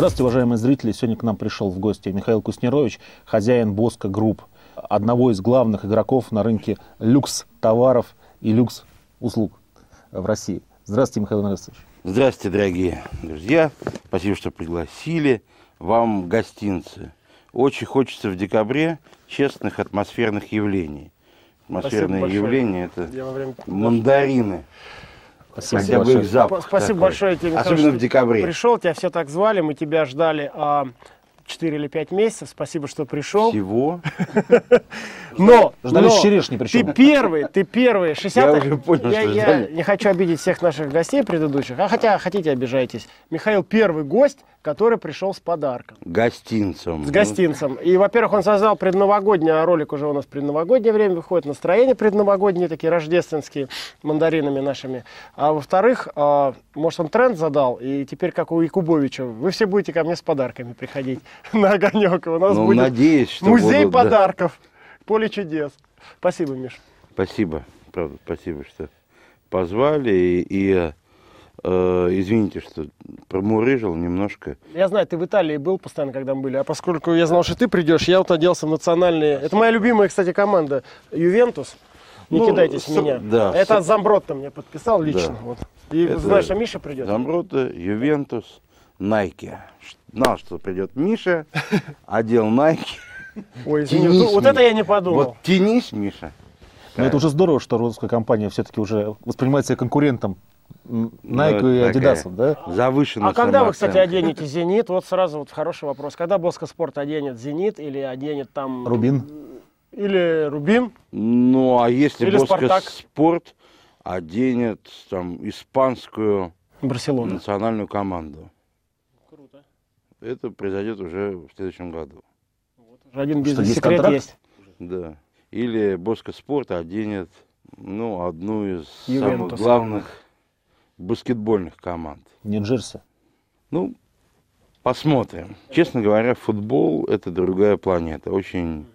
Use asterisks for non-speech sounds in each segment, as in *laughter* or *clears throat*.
Здравствуйте, уважаемые зрители. Сегодня к нам пришел в гости Михаил Куснирович, хозяин Bosco Group, одного из главных игроков на рынке люкс товаров и люкс услуг в России. Здравствуйте, Михаил Эрнестович. Здравствуйте, дорогие друзья. Спасибо, что пригласили. Вам гостинцы. Очень хочется в декабре честных атмосферных явлений. Атмосферные явления это Я во время- мандарины. Спасибо Хотя бы большое. их запах Спасибо такой. большое тебе, Михаил, Особенно в декабре. Пришел, тебя все так звали, мы тебя ждали а, 4 или 5 месяцев. Спасибо, что пришел. Всего. *laughs* Но, Ждали но с черешней причем. Ты первый, ты первый. 60 Я уже понял, я, что я ждали. не хочу обидеть всех наших гостей предыдущих, а хотя хотите, обижайтесь. Михаил первый гость, который пришел с подарком. Гостинцем. С гостинцем. И, во-первых, он создал предновогодний, а ролик уже у нас в предновогоднее время выходит, настроение предновогодние, такие рождественские, мандаринами нашими. А во-вторых, а, может, он тренд задал, и теперь, как у Якубовича, вы все будете ко мне с подарками приходить *laughs* на огонек. и У нас Ну, будет надеюсь, что музей будут, да. Поле чудес. Спасибо, Миш. Спасибо, правда, спасибо, что позвали. И, и, э, извините, что промурыжил немножко. Я знаю, ты в Италии был постоянно, когда мы были, а поскольку я знал, что ты придешь, я вот оделся в национальные... Это моя любимая, кстати, команда Ювентус. Не Ну, кидайтесь в с- меня. да, Это с- Замбротто мне подписал лично. Да. Вот. И Это знаешь, что Миша придет? Замброта, Ювентус, Найки. Знал, что придет Миша, *laughs* одел Найки. Ой, извини, Тянись ну, вот мне. это я не подумал. Вот тянись, Миша. Но это уже здорово, что русская компания все-таки уже воспринимает себя конкурентом м, Nike Ну, и Adidas, да? Завышенная А когда вы, кстати, оденете «Зенит»? Вот сразу вот хороший вопрос. Когда Боска Спорт оденет «Зенит» или оденет там... Рубин. Или «Рубин»? Ну, а если Или «Спартак». спорт оденет там испанскую Барселона. национальную команду? Круто. Это произойдет уже в следующем году. Один бизнес-секрет есть. Да. Или Боска спорт оденет ну, одну из самых Ювентус. главных баскетбольных команд. Нью-Джерси. Ну, посмотрим. Честно говоря, футбол это другая планета. Очень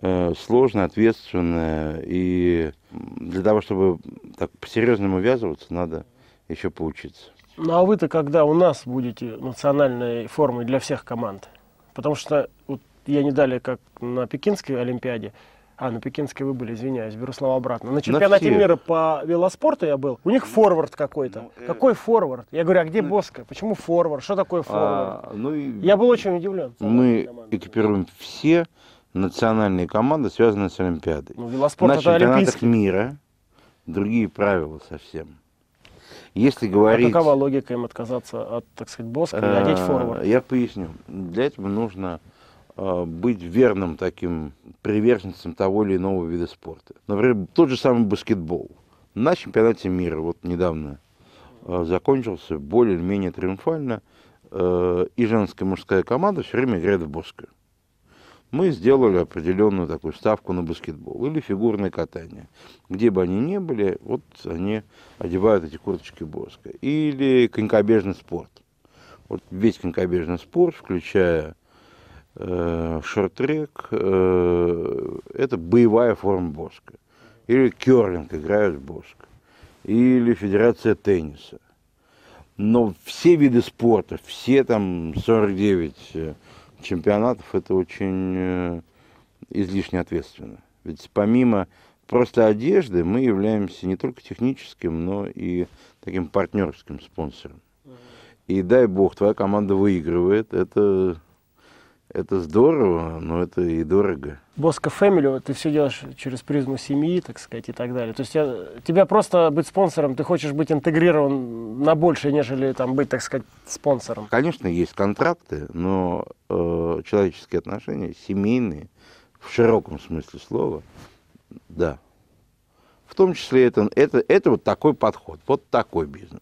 э, сложная, ответственная. И для того, чтобы так по-серьезному ввязываться, надо еще поучиться. Ну а вы-то когда у нас будете национальной формой для всех команд? Потому что вот я не далее, как на Пекинской Олимпиаде, а, на Пекинской вы были, извиняюсь, беру слова обратно. На чемпионате всех. мира по велоспорту я был. У них форвард какой-то. Ну, э, Какой форвард? Я говорю, а где Боска? Почему форвард? Что такое форвард? А, ну Я был очень удивлен. мы экипируем все национальные команды, связанные с Олимпиадой. Ну, велоспорт На это чемпионатах олимпийский. мира другие правила совсем. Если А говорить... какова логика им отказаться от, так сказать, Боска и одеть Э, форвард? Я поясню. Для этого нужно быть верным таким приверженцем того или иного вида спорта. Например, тот же самый баскетбол. На чемпионате мира вот недавно э, закончился более или менее триумфально, э, и женская и мужская команда все время играет в Боско. Мы сделали определенную такую ставку на баскетбол или фигурное катание. Где бы они ни были, вот они одевают эти курточки Боско. Или конькобежный спорт. Вот весь конькобежный спорт, включая э, шорт-трек, э, это боевая форма Боско. Или керлинг играют в Боско. Или Федерация тенниса. Но все виды спорта, все там 49 э, чемпионатов, это очень э, излишне ответственно. Ведь помимо просто одежды мы являемся не только техническим, но и таким партнерским спонсором. И дай бог, твоя команда выигрывает, это, это здорово, но это и дорого. Боска Family, ты все делаешь через призму семьи, так сказать, и так далее. То есть я, тебя просто быть спонсором, ты хочешь быть интегрирован на больше, нежели там быть, так сказать, спонсором. Конечно, есть контракты, но э, человеческие отношения, семейные, в широком смысле слова, да. В том числе это, это, это вот такой подход, вот такой бизнес.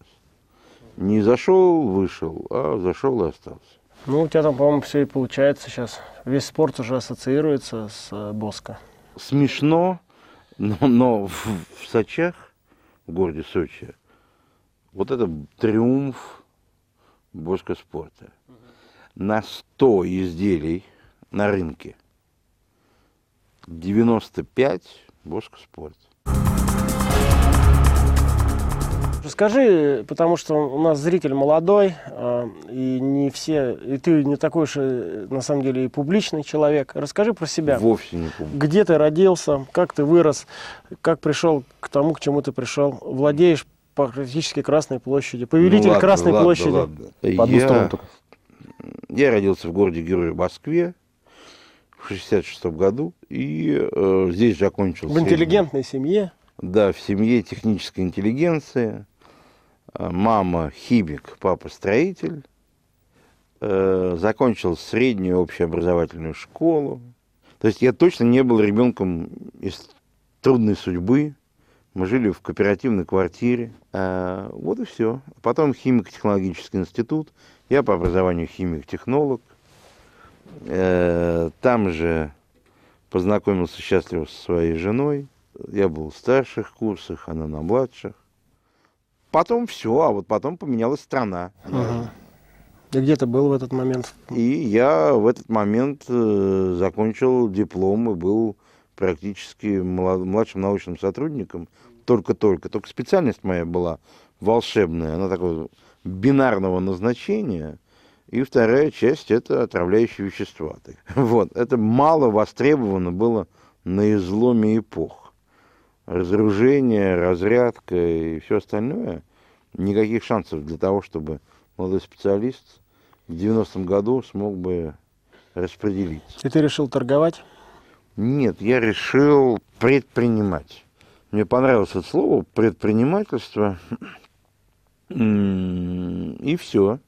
Не зашел, вышел, а зашел и остался. Ну, у тебя там, по-моему, все и получается сейчас. Весь спорт уже ассоциируется с э, Боско. Смешно, но, но в, в Сочах, в городе Сочи, вот это триумф Боско спорта. На 100 изделий на рынке 95 Боско спорт. Расскажи, потому что у нас зритель молодой, а, и не все, и ты не такой уж, э, на самом деле, и публичный человек. Расскажи про себя. Вовсе не помню. Где ты родился, как ты вырос, как пришел к тому, к чему ты пришел. Владеешь практически Красной площадью. Повелитель Ну ладно, Красной ладно, площади. ладно. Я-. Я родился в городе Герой в Москве в 66 году и э, здесь же окончил В интеллигентной семье. Да, в семье технической интеллигенции. А, Мама химик, папа строитель. Э, Закончил среднюю общеобразовательную школу. То есть я точно не был ребенком из трудной судьбы. Мы жили в кооперативной квартире. А, Вот и все. Потом химико-технологический институт. Я по образованию химик-технолог. Э, Там же познакомился счастливо со своей женой. Я был в старших курсах, она на младших. Потом все, а вот потом поменялась страна. Ага. И где ты был в этот момент? И я в этот момент э, закончил диплом и был практически млад- младшим научным сотрудником. Только-только. Только специальность моя была волшебная. Она такого бинарного назначения. И вторая часть – это отравляющие вещества. *laughs* Вот. Это мало востребовано было на изломе эпох. Разоружение, разрядка и все остальное. Никаких шансов для того, чтобы молодой специалист в 90-м году смог бы распределиться. И ты решил торговать? Нет, я решил предпринимать. Мне понравилось это слово предпринимательство. И все.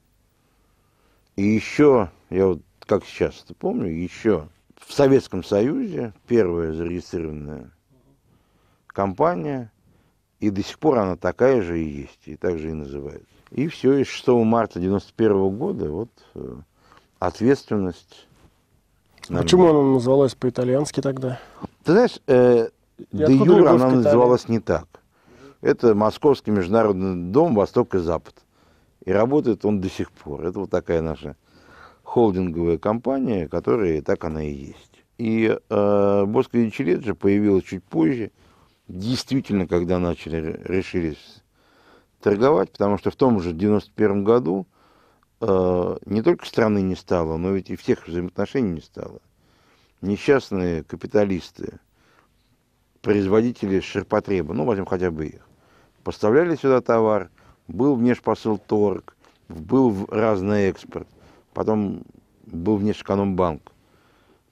И еще, я вот как сейчас это помню, еще в Советском Союзе первая зарегистрированная компания, и до сих пор она такая же и есть, и так же и называется. И все, и 6 марта 91 года вот э, ответственность. Почему она называлась по-итальянски тогда? Ты знаешь, э, де юра она называлась не так. Это Московский международный дом «Восток и Запад». И работает он до сих пор. Это вот такая наша холдинговая компания, которая так она и есть. И э, Боско и Челеджи появилась чуть позже, действительно, когда начали, ре- решились торговать, потому что в том же 91 году э, не только страны не стало, но ведь и всех взаимоотношений не стало. Несчастные капиталисты, производители ширпотреба, ну, возьмем хотя бы их, поставляли сюда товар, был внешпосыл торг, был разный экспорт, потом был внешэкономбанк,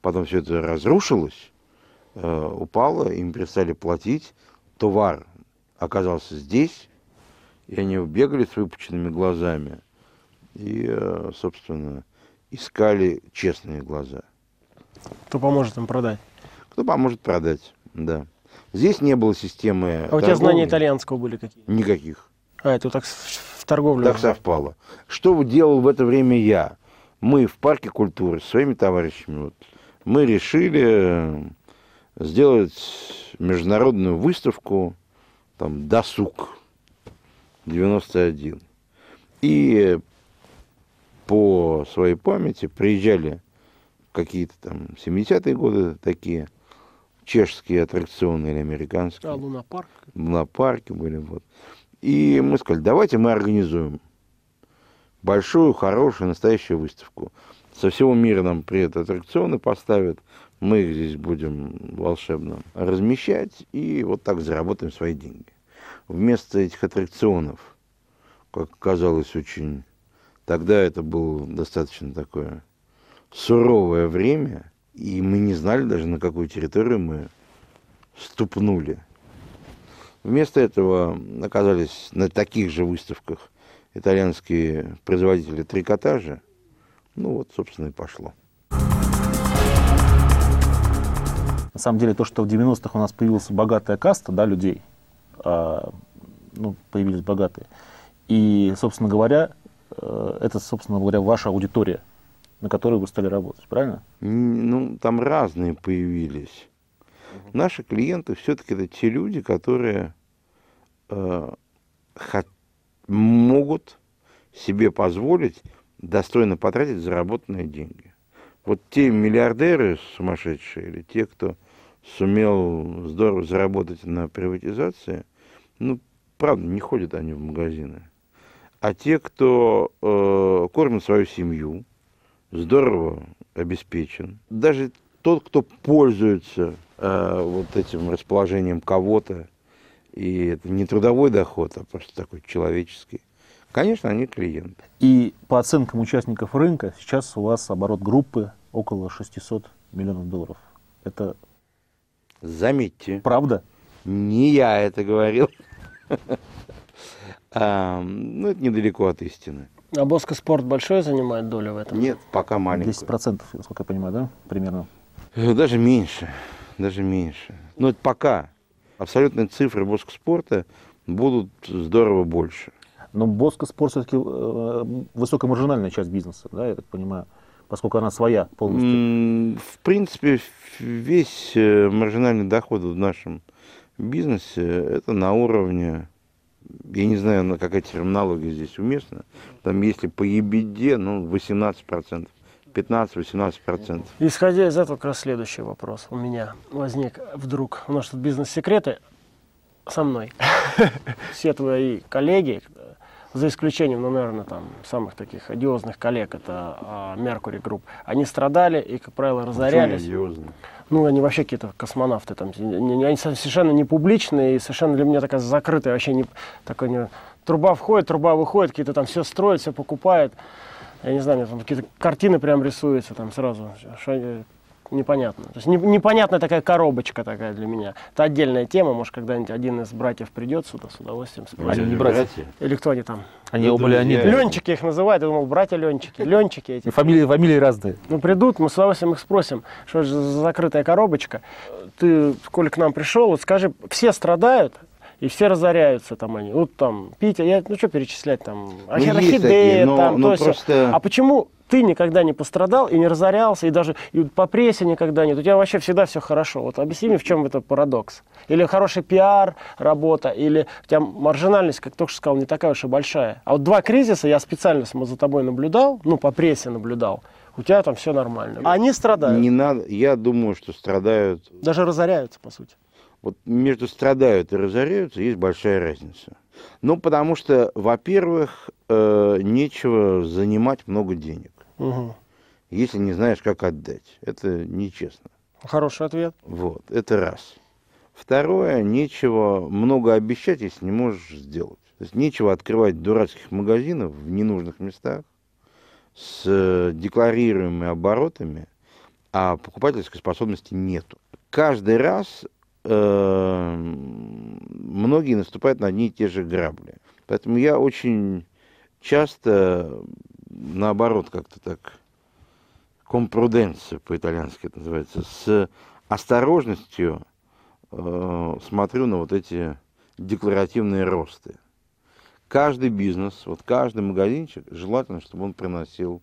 потом все это разрушилось, э, упало, им перестали платить, товар оказался здесь, и они бегали с выпученными глазами и, э, собственно, искали честные глаза. Кто поможет им продать? Кто поможет продать, да. Здесь не было системы А у тебя знания торговли. итальянского были какие? Никаких. А, это так в, торговлю. Так совпало. Что делал в это время я? Мы в парке культуры со своими товарищами, вот, мы решили сделать международную выставку, там, «Досуг» 91. И по своей памяти приезжали какие-то там 70-е годы такие чешские аттракционы или американские А, Лунапарк. на парке были. Вот. И мы сказали, давайте мы организуем большую, хорошую, настоящую выставку. Со всего мира нам приедут аттракционы поставят, мы их здесь будем волшебно размещать и вот так заработаем свои деньги. Вместо этих аттракционов, как казалось очень... Тогда это было достаточно такое суровое время, и мы не знали даже, на какую территорию мы ступнули. Вместо этого оказались на таких же выставках итальянские производители трикотажа. Ну вот, собственно, и пошло. На самом деле, то, что в 90-х у нас появилась богатая каста да, людей, а, ну, появились богатые. И, собственно говоря, э, это, собственно говоря, ваша аудитория, на которой вы стали работать, правильно? Ну, там разные появились. Наши клиенты все-таки это те люди, которые э, хот- могут себе позволить достойно потратить заработанные деньги. Вот те миллиардеры сумасшедшие, или те, кто сумел здорово заработать на приватизации, ну, правда, не ходят они в магазины. А те, кто э, кормит свою семью, здорово обеспечен. Даже тот, кто пользуется э, вот этим расположением кого-то, и это не трудовой доход, а просто такой человеческий, конечно, они клиенты. И по оценкам участников рынка, сейчас у вас оборот группы около 600 миллионов долларов. Это Заметьте, правда? не я это говорил. *laughs* А, Ну, это недалеко от истины. А Боско Спорт большое занимает долю в этом? Нет, пока маленькую. 10%, насколько я понимаю, да? Примерно. Э, Даже меньше, даже меньше. Но это пока. Абсолютные цифры Боск спорта будут здорово больше. Но Боско Спорт все-таки э, высокомаржинальная часть бизнеса, да, я так понимаю, поскольку она своя полностью. В принципе, весь э, маржинальный доход в нашем бизнесе это на уровне, я не знаю, на какая терминология здесь уместна, там если по ебеде, ну, 18%, 15-18%. Исходя из этого, как раз следующий вопрос у меня возник вдруг. У нас тут бизнес-секреты со мной. *laughs* Все твои коллеги, за исключением, ну, наверное, там, самых таких одиозных коллег, это а, Mercury Group, они страдали и, как правило, разорялись. Одиозно? Ну, они вообще какие-то космонавты там. Они совершенно не публичные и совершенно для меня такая закрытая, вообще не такой не... Труба входит, труба выходит, какие-то там все строят, все покупают. Я не знаю, мне там какие-то картины прям рисуются там сразу. Они- непонятно. То есть не- непонятная такая коробочка такая для меня. Это отдельная тема, может, когда-нибудь один из братьев придет сюда с удовольствием спросит. Они не братья. Или кто они там? Они оба друзья. Леониды. Ленчики их называют, я думал, братья Ленчики. Ленчики эти. Фамилии, фамилии разные. Ну, придут, мы с удовольствием их спросим, что же за закрытая коробочка. Ты, коли к нам пришел, вот скажи, все страдают, и все разоряются там они. Вот там, Питер, я, ну что перечислять там, Ну, орхидея, такие, но- там, но то просто- А почему ты никогда не пострадал и не разорялся, и даже и по прессе никогда нет? У тебя вообще всегда все хорошо. Вот объясни мне, в чем это парадокс. Или хороший пиар, работа, или у тебя маржинальность, как только что сказал, не такая уж и большая. А вот два кризиса я специально за тобой наблюдал, ну, по прессе наблюдал. У тебя там все нормально. А они страдают. Не надо, я думаю, что страдают Даже разоряются, по сути. Вот между страдают и разоряются есть большая разница. Ну, потому что, во-первых, э, нечего занимать много денег, Мгм. если не знаешь, как отдать. Это нечестно. Хороший ответ. Вот, это раз. Второе, нечего много обещать, если не можешь сделать. То есть нечего открывать дурацких магазинов в ненужных местах с э, декларируемыми оборотами, а покупательской способности нету. Каждый раз э, многие наступают на одни и те же грабли. Поэтому я очень часто, наоборот, как-то так, компруденция по-итальянски это называется, с осторожностью э, смотрю на вот эти декларативные росты. Каждый бизнес, вот каждый магазинчик, желательно, чтобы он приносил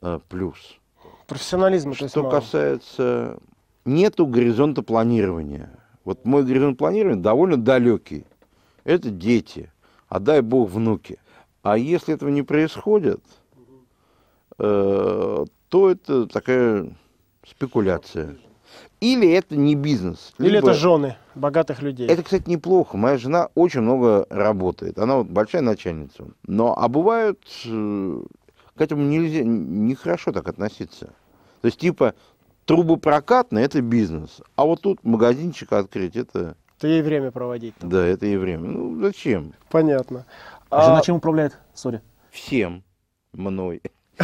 э, плюс. Профессионализм. Что мало. касается... Нету горизонта планирования. Вот мой горизонт планирования довольно далекий. Это дети, а дай бог внуки. А если этого не происходит, то это такая спекуляция. Или это не бизнес. Или либо- это жены богатых людей. это, кстати, неплохо. Моя жена очень много работает. Она вот большая начальница. Но а бывают э, к этому нельзя, нехорошо так относиться. То есть, типа, трубопрокатный это бизнес. А вот тут магазинчик открыть, это Ты ей время проводить. там. да, это и время. Ну, зачем? Понятно. А жена А, чем управляет? Сори. Всем мной. *laughs*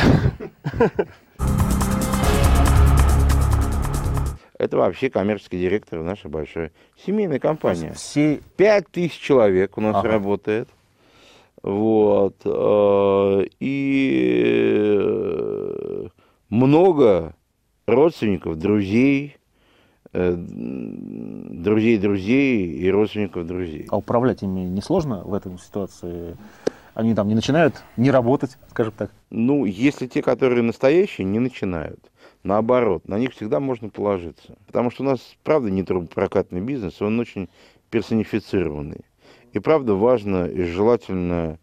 Это вообще коммерческий директор нашей большой семейной компании. Все Пять тысяч человек у нас Ага. работает. Вот. э, И э, много родственников, друзей, э, друзей друзей и родственников друзей. А управлять ими несложно в этой ситуации? Они там не начинают не работать, скажем так. Ну, если те, которые настоящие, не начинают. Наоборот, на них всегда можно положиться. Потому что у нас, правда, не трубопрокатный бизнес, он очень персонифицированный. И правда важно и желательно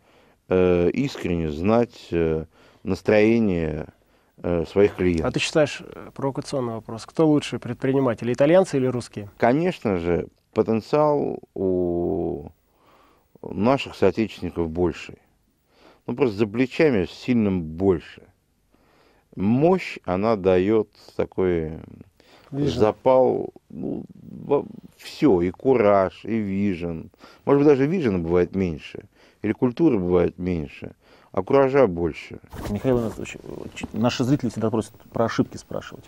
э, искренне знать э, настроение э, своих а клиентов. ты считаешь, э, провокационный вопрос, кто лучше, предприниматели, итальянцы или русские? Конечно же, потенциал у у наших соотечественников больше. Ну, просто за плечами сильно больше. Мощь, она дает такой Вижу. запал, ну, все, и кураж, и вижен. Может быть, даже вижена бывает меньше, или культуры бывает меньше, а куража больше. Михаил Анатольевич, наши зрители всегда просят про ошибки спрашивать.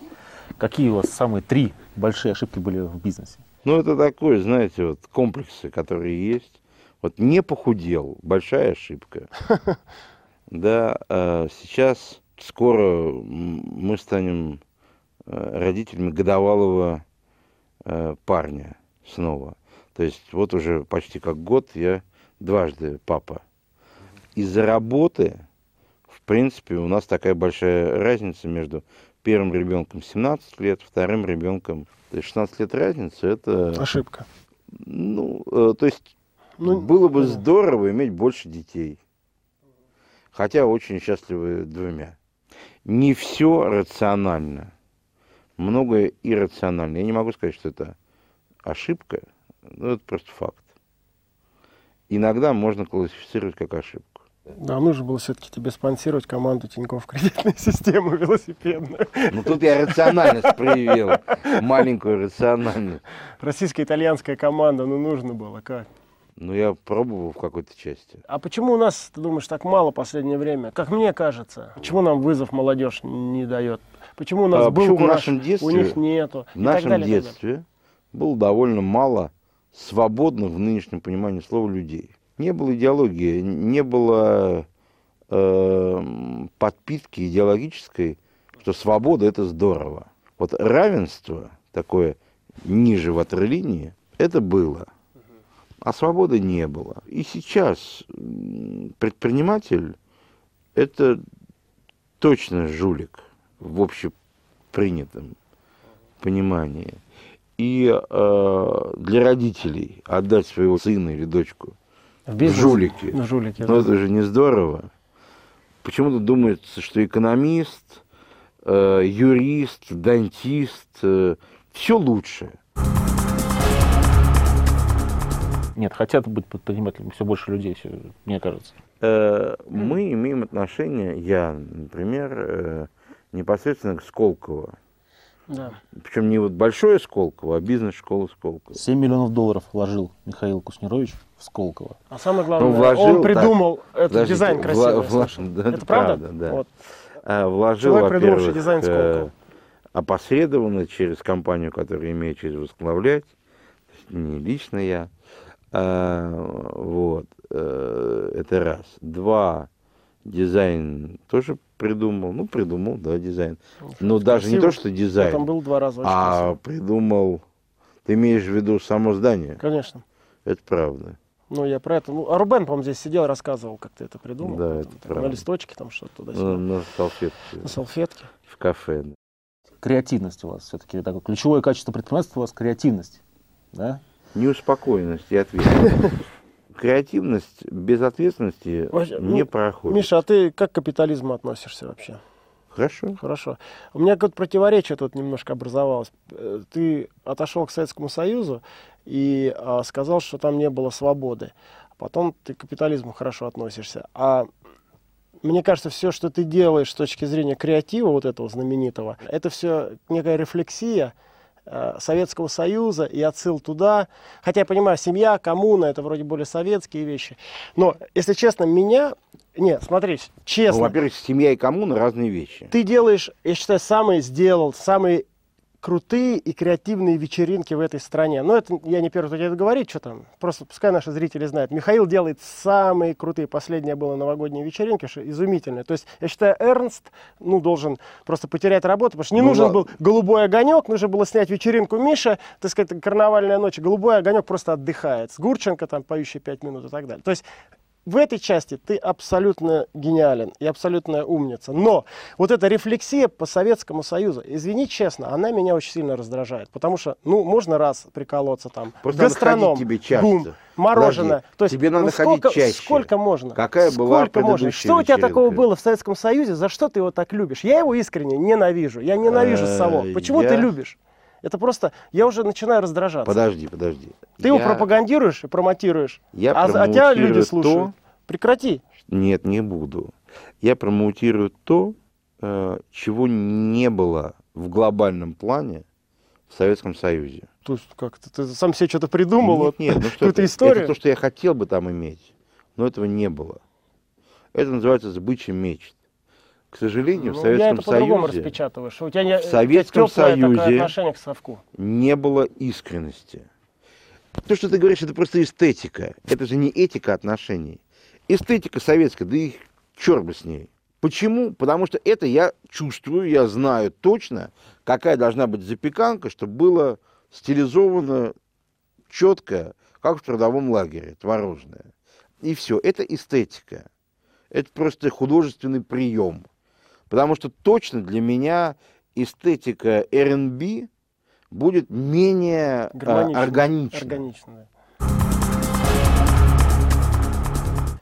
Какие у вас самые три большие ошибки были в бизнесе? Ну, это такое, знаете, вот комплексы, которые есть. Вот не похудел, большая ошибка. *laughs* Да, а сейчас скоро мы станем э, родителями годовалого э, парня снова. То есть вот уже почти как год я дважды папа. Из-за работы, в принципе, у нас такая большая разница между первым ребенком 17 лет, вторым ребенком то есть 16 лет разницы, это... Ошибка. Ну, э, то есть ну, было бы понятно. здорово иметь больше детей. Хотя очень счастливы двумя. Не все рационально. Многое иррационально. Я не могу сказать, что это ошибка, но это просто факт. Иногда можно классифицировать как ошибку. Да, нужно было все-таки тебе спонсировать команду Тинькофф кредитной *laughs* системы велосипедную. Ну тут я рациональность проявил, маленькую рациональность. Российско-итальянская команда, ну нужно было, как? Ну, я пробовал в какой-то части. А почему у нас, ты думаешь, так мало в последнее время? Как мне кажется. Почему нам вызов молодежь не дает? Почему у нас а, был кураж, в нашем детстве, у них нету? В нашем далее, детстве было довольно мало свободных в нынешнем понимании слова людей не было идеологии, не было э, подпитки идеологической, что свобода это здорово. Вот равенство такое ниже ватерлинии, это было. А свободы не было. И сейчас предприниматель это точно жулик в общепринятом понимании. И э, для родителей отдать своего сына или дочку в, бизнес, жулики. В жулики Но да. это же не здорово. Почему-то думается, что экономист, э, юрист, дантист, э, все лучше. Нет, хотят быть предпринимателями все больше людей, все, мне кажется. Э, мы имеем отношение, я, например, э, непосредственно к Сколково. Да. Причем не вот большое Сколково, а бизнес-школа Сколково. 7 миллионов долларов вложил Михаил Куснерович в Сколково. А самое главное, ну, вложил, он придумал так, этот подождите, дизайн красивый. Вла, да, это правда? правда да. Вот. А, вложил, Человек, придумавший дизайн Сколково. Э, опосредованно через компанию, которая имеет через возглавлять, не лично я, а, вот, э, это раз. Два, дизайн тоже придумал. Ну, придумал, да, дизайн. Но даже не то, что дизайн. там был два раза. А красиво. придумал... Ты имеешь в виду само здание? Конечно. Это правда. Ну, я про это... Ну, а Рубен, по-моему, здесь сидел, рассказывал, как ты это придумал. Да, это там, правда. На листочке там что-то туда ну, На салфетке. На салфетке. В кафе. Креативность у вас все-таки. Такое ключевое качество предпринимательства у вас креативность. Да? Неуспокоенность, я отвечу. *laughs* креативность без ответственности вообще, не ну, проходит. Миша, а ты как к капитализму относишься вообще? Хорошо. Хорошо. У меня какое-то противоречие тут немножко образовалось. Э, ты отошел к Советскому Союзу и а, сказал, что там не было свободы. Потом ты к капитализму хорошо относишься. А мне кажется, все, что ты делаешь с точки зрения креатива вот этого знаменитого, это все некая рефлексия Советского Союза и отсыл туда. Хотя я понимаю, семья, коммуна, это вроде более советские вещи. Но, если честно, меня... Нет, смотри, честно. Ну, во-первых, семья и коммуна разные вещи. Ты делаешь, я считаю, самый сделал, самый крутые и креативные вечеринки в этой стране. Но это я не первый, кто тебе это говорит, что там. Просто пускай наши зрители знают. Михаил делает самые крутые. Последняя была новогодняя вечеринка, что изумительная. То есть, я считаю, Эрнст, ну, должен просто потерять работу, потому что не ну, нужен да. был голубой огонек, нужно было снять вечеринку Миша, так сказать, карнавальная ночь. Голубой огонек просто отдыхает. С Гурченко там поющий пять минут и так далее. То есть, в этой части ты абсолютно гениален и абсолютная умница. Но вот эта рефлексия по Советскому Союзу, извини честно, она меня очень сильно раздражает. Потому что, ну, можно раз приколоться там. Просто гастроном, тебе часто. бум, мороженое. Подожди, То есть, тебе надо ну, сколько, ходить чаще. Сколько можно? Какая была сколько можно? Что у тебя такого было в Советском Союзе? За что ты его так любишь? Я его искренне ненавижу. Я ненавижу совок. Почему ты любишь? Это просто, я уже начинаю раздражаться. Подожди, подожди. Ты его Я- пропагандируешь и промотируешь, Я а, а тебя люди слушают. Прекрати. Нет, не буду. Я промоутирую то, э, чего не было в глобальном плане в Советском Союзе. То есть как-то ты сам себе что-то придумал, нет, нет, ну что какую-то ты, историю. Это то, что я хотел бы там иметь, но этого не было. Это называется сбыча мечт. К сожалению, в Ну, я Советском это по-другому Союзе распечатываю, что у тебя, не, в Советском Союзе- отношение к совку. не было искренности. То, что ты говоришь, это просто эстетика. Это же не этика отношений. Эстетика советская, да и черт бы с ней. Почему? Потому что это я чувствую, я знаю точно, какая должна быть запеканка, чтобы было стилизовано четко, как в трудовом лагере, творожное. И все. Это эстетика. Это просто художественный прием. Потому что точно для меня эстетика R&B будет менее а, Гармонично. органична. Да.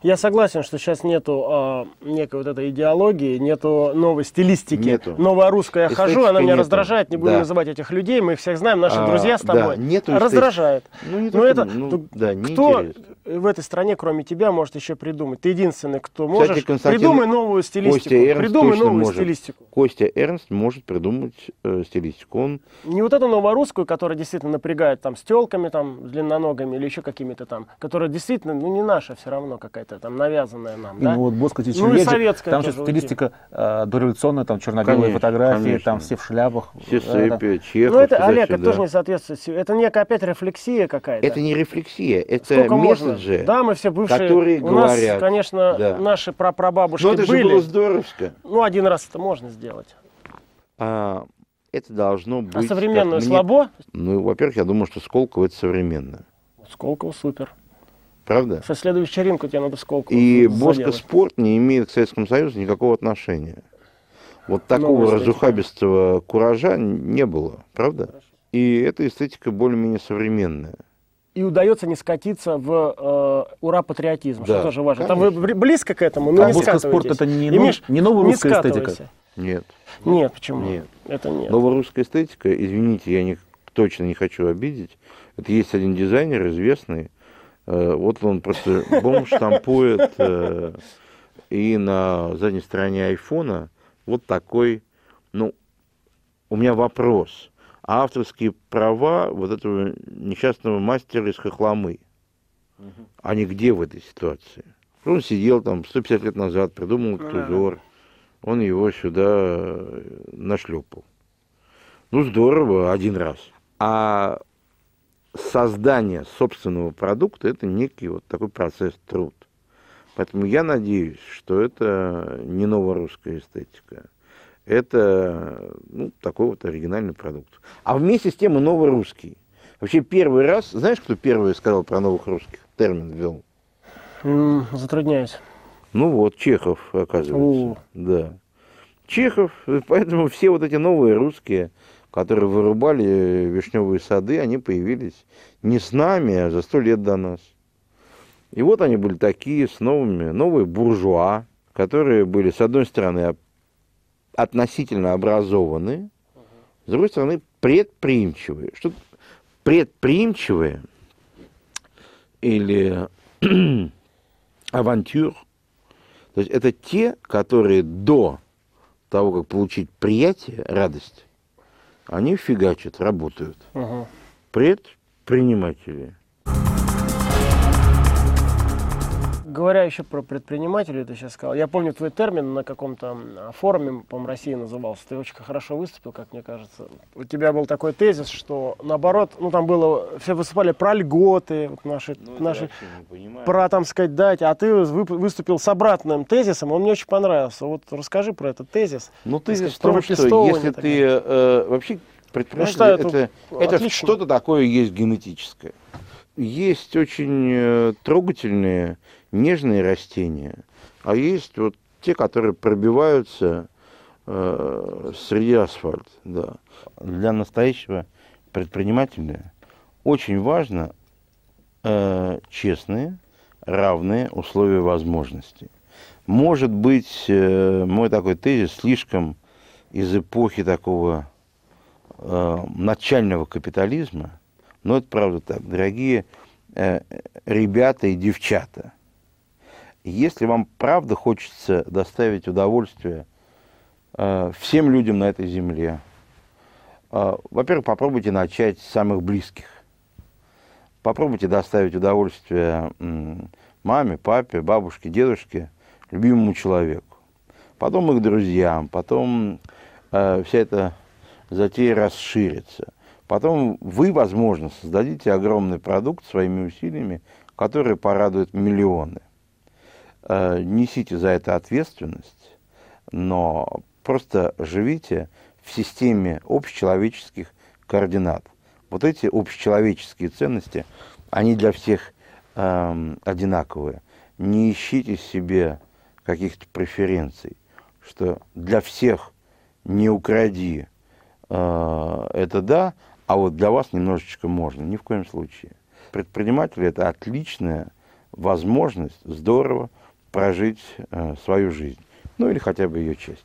Я согласен, что сейчас нету а, некой вот этой идеологии, нету новой стилистики. Нету. Новая русская я хожу, она меня нету. раздражает, не будем Да. называть этих людей, мы их всех знаем, наши А, друзья с да, тобой. нету эстетики. раздражает. Ну, не Ну, то, что- это- ну, то да, Кто неинтересно. в этой стране, кроме тебя, может еще придумать? Ты единственный, кто можешь. Константин- Придумай новую стилистику. Костя Эрнст Придумай новую может. стилистику. Костя Эрнст может придумать э, стилистику. Он Не вот эту новорусскую, которая действительно напрягает там с телками, там, длинноногими или еще какими-то там, которая действительно, ну, не наша все равно какая-то там навязанная нам, да? Ну, вот Боска Ну, и советская там уйти. стилистика э, дореволюционная, там черно-белые фотографии, конечно. там все в шляпах. все э, да. сыпят, Чехов, Ну, это. Олег, это тоже не соответствует. Это некая опять рефлексия какая-то. Это не рефлексия, это Сколько можно? месседжи. Да, мы все бывшие. которые У нас, говорят. конечно, Да. наши прапрабабушки Но это же были. было здоровско. Ну, один раз это можно сделать. А, это должно быть... А современную мне- слабо? Ну, во-первых, я думаю, что Сколково это современно. Сколково супер. Правда? Со следующей вечеринку тебе надо Сколково И. Боско спорт не имеет к Советскому Союзу никакого отношения. Вот такого Новая эстетика. разухабистого куража не было, правда? И эта эстетика более-менее современная. И удается не скатиться в э, ура-патриотизм, что Да, тоже важно. Там вы конечно. бли- близко к этому, но А не Боска скатывайтесь. спорт это не, нов- Миш, не новая не русская эстетика. Нет. Нет, почему? Нет. Это нет. Новорусская эстетика, извините, я не, точно не хочу обидеть. Это есть один дизайнер известный. Э, вот он просто бомж штампует э, и на задней стороне айфона вот такой, ну, у меня вопрос. А авторские права вот этого несчастного мастера из Хохломы, они где в этой ситуации? Он сидел там 150 лет назад, придумал этот узор, он его сюда э, нашлепал. Ну, здорово, один раз. А создание собственного продукта – это некий вот такой процесс, труд. Поэтому я надеюсь, что это не новорусская эстетика. Это ну, такой вот оригинальный продукт. А вместе с тем и новорусский. Вообще первый раз, знаешь, кто первый сказал про новых русских? Термин ввел. Затрудняюсь. Ну вот, Чехов, оказывается. О. Да. Чехов, поэтому все вот эти новые русские, которые вырубали вишневые сады, они появились не с нами, а за сто лет до нас. И вот они были такие, с новыми, новые буржуа, которые были, с одной стороны, относительно образованные, с другой стороны, предприимчивые. Что предприимчивые или *clears throat* авантюр, то есть это те, которые до того, как получить приятие, радость, они фигачат, работают. Мгм. Предприниматели. Говоря еще про предпринимателей, ты сейчас сказал. Я помню твой термин на каком-то форуме, по России назывался. Ты очень хорошо выступил, как мне кажется. У тебя был такой тезис, что наоборот, ну там было, все выступали про льготы, вот наши, наши про, там сказать, дать, а ты выступил с обратным тезисом, он мне очень понравился. Вот расскажи про этот тезис. Ну, так сказать, в том, что если такое. ты э, вообще предприниматель, считаю, это, это это что-то такое есть генетическое. Есть очень э, трогательные, нежные растения, а есть вот те, которые пробиваются э, среди асфальта. Да. Для настоящего предпринимателя очень важно э, честные, равные условия возможностей. Может быть, э, мой такой тезис слишком из эпохи такого э, начального капитализма, но это правда так, дорогие э, ребята и девчата, если вам правда хочется доставить удовольствие э, всем людям на этой земле, э, во-первых, попробуйте начать с самых близких. Попробуйте доставить удовольствие маме, папе, бабушке, дедушке, любимому человеку. Потом их друзьям, потом э, вся эта затея расширится. Потом вы, возможно, создадите огромный продукт своими усилиями, который порадует миллионы. Э, несите за это ответственность, но просто живите в системе общечеловеческих координат. Вот эти общечеловеческие ценности, они для всех э, одинаковые. Не ищите себе каких-то преференций, что для всех не укради, э, это да, а вот для вас немножечко можно, ни в коем случае. Предприниматель – это отличная возможность, здорово прожить э, свою жизнь, ну или хотя бы ее часть.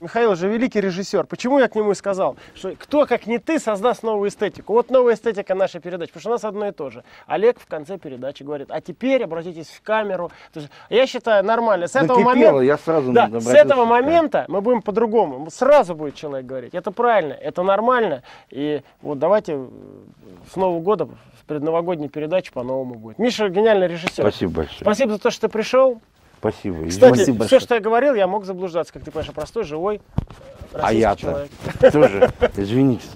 Михаил же великий режиссер. Почему я к нему и сказал, что кто, как не ты, создаст новую эстетику? Вот новая эстетика нашей передачи, потому что у нас одно и то же. Олег в конце передачи говорит, а теперь обратитесь в камеру. Есть, я считаю нормально. С этого момента, я сразу да, с этого момента мы будем по-другому. Сразу будет человек говорить. Это правильно, это нормально. И вот давайте с Нового года в предновогодней передаче по-новому будет. Миша гениальный режиссер. Спасибо большое. Спасибо за то, что ты пришел. Спасибо. Кстати, Спасибо все, что я говорил, я мог заблуждаться, как ты понимаешь, простой, живой, а я-то тоже, извините.